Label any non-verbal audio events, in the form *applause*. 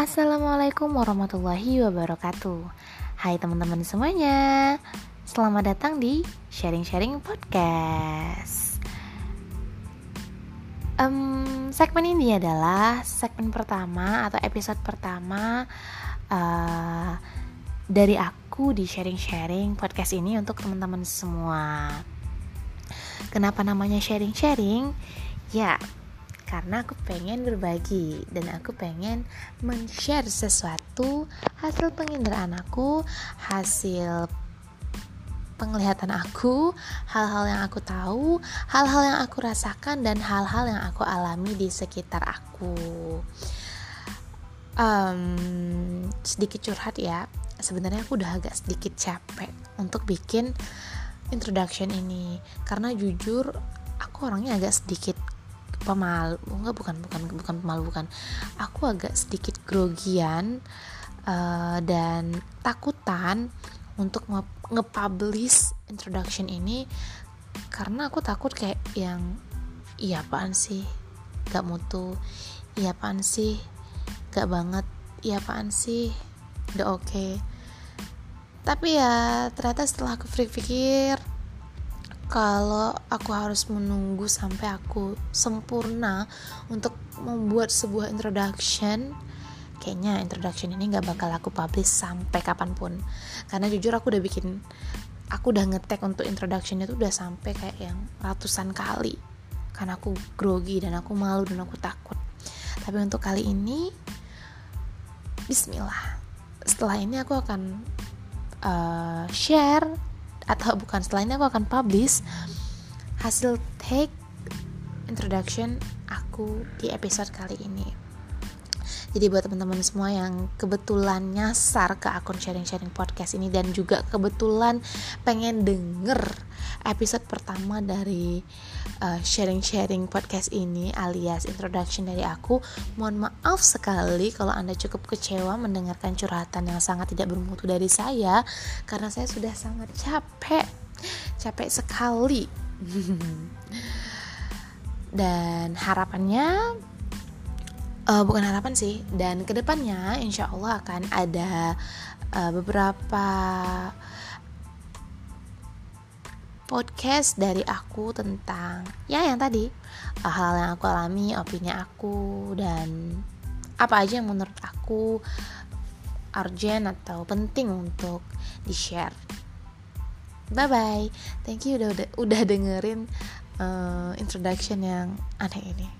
Assalamualaikum warahmatullahi wabarakatuh. Hai teman-teman semuanya Selamat datang di Sharing-Sharing Podcast. Um, Segmen ini adalah segmen pertama atau episode pertama uh, Dari aku di Sharing-Sharing Podcast ini untuk teman-teman semua. Kenapa namanya sharing-sharing? Ya, karena aku pengen berbagi dan aku pengen men-share sesuatu hasil penginderaan aku, hasil penglihatan aku, hal-hal yang aku tahu, hal-hal yang aku rasakan dan hal-hal yang aku alami di sekitar aku. Um, sedikit curhat ya, sebenarnya aku udah agak sedikit capek untuk bikin introduction ini karena jujur aku orangnya agak sedikit pemalu enggak bukan bukan bukan pemalu bukan. Aku agak sedikit grogian uh, dan takutan untuk nge-publish introduction ini karena aku takut kayak yang iya apaan sih? Gak mutu. Iya apaan sih? Gak banget. Iya apaan sih? Udah oke. Okay. tapi ya ternyata setelah aku pikir kalau aku harus menunggu sampai aku sempurna untuk membuat sebuah introduction kayaknya introduction ini gak bakal aku publish sampai kapan pun. Karena jujur aku udah bikin aku udah ngetek untuk introduction itu udah sampai kayak yang ratusan kali. Karena aku grogi dan aku malu dan aku takut. Tapi untuk kali ini Bismillah. Setelah ini aku akan uh, share atau bukan setelah aku akan publish hasil take introduction aku di episode kali ini jadi buat teman-teman semua yang kebetulan nyasar ke akun sharing-sharing podcast ini dan juga kebetulan pengen denger episode pertama dari uh, sharing-sharing podcast ini alias introduction dari aku. Mohon maaf sekali kalau Anda cukup kecewa mendengarkan curhatan yang sangat tidak bermutu dari saya karena saya sudah sangat capek. Capek sekali. *laughs* dan harapannya uh, bukan harapan sih dan ke depannya insya Allah akan ada uh, beberapa podcast dari aku tentang ya yang tadi hal yang aku alami, opini aku dan apa aja yang menurut aku urgent atau penting untuk di share. Bye bye, thank you udah udah, udah dengerin uh, introduction yang aneh ini.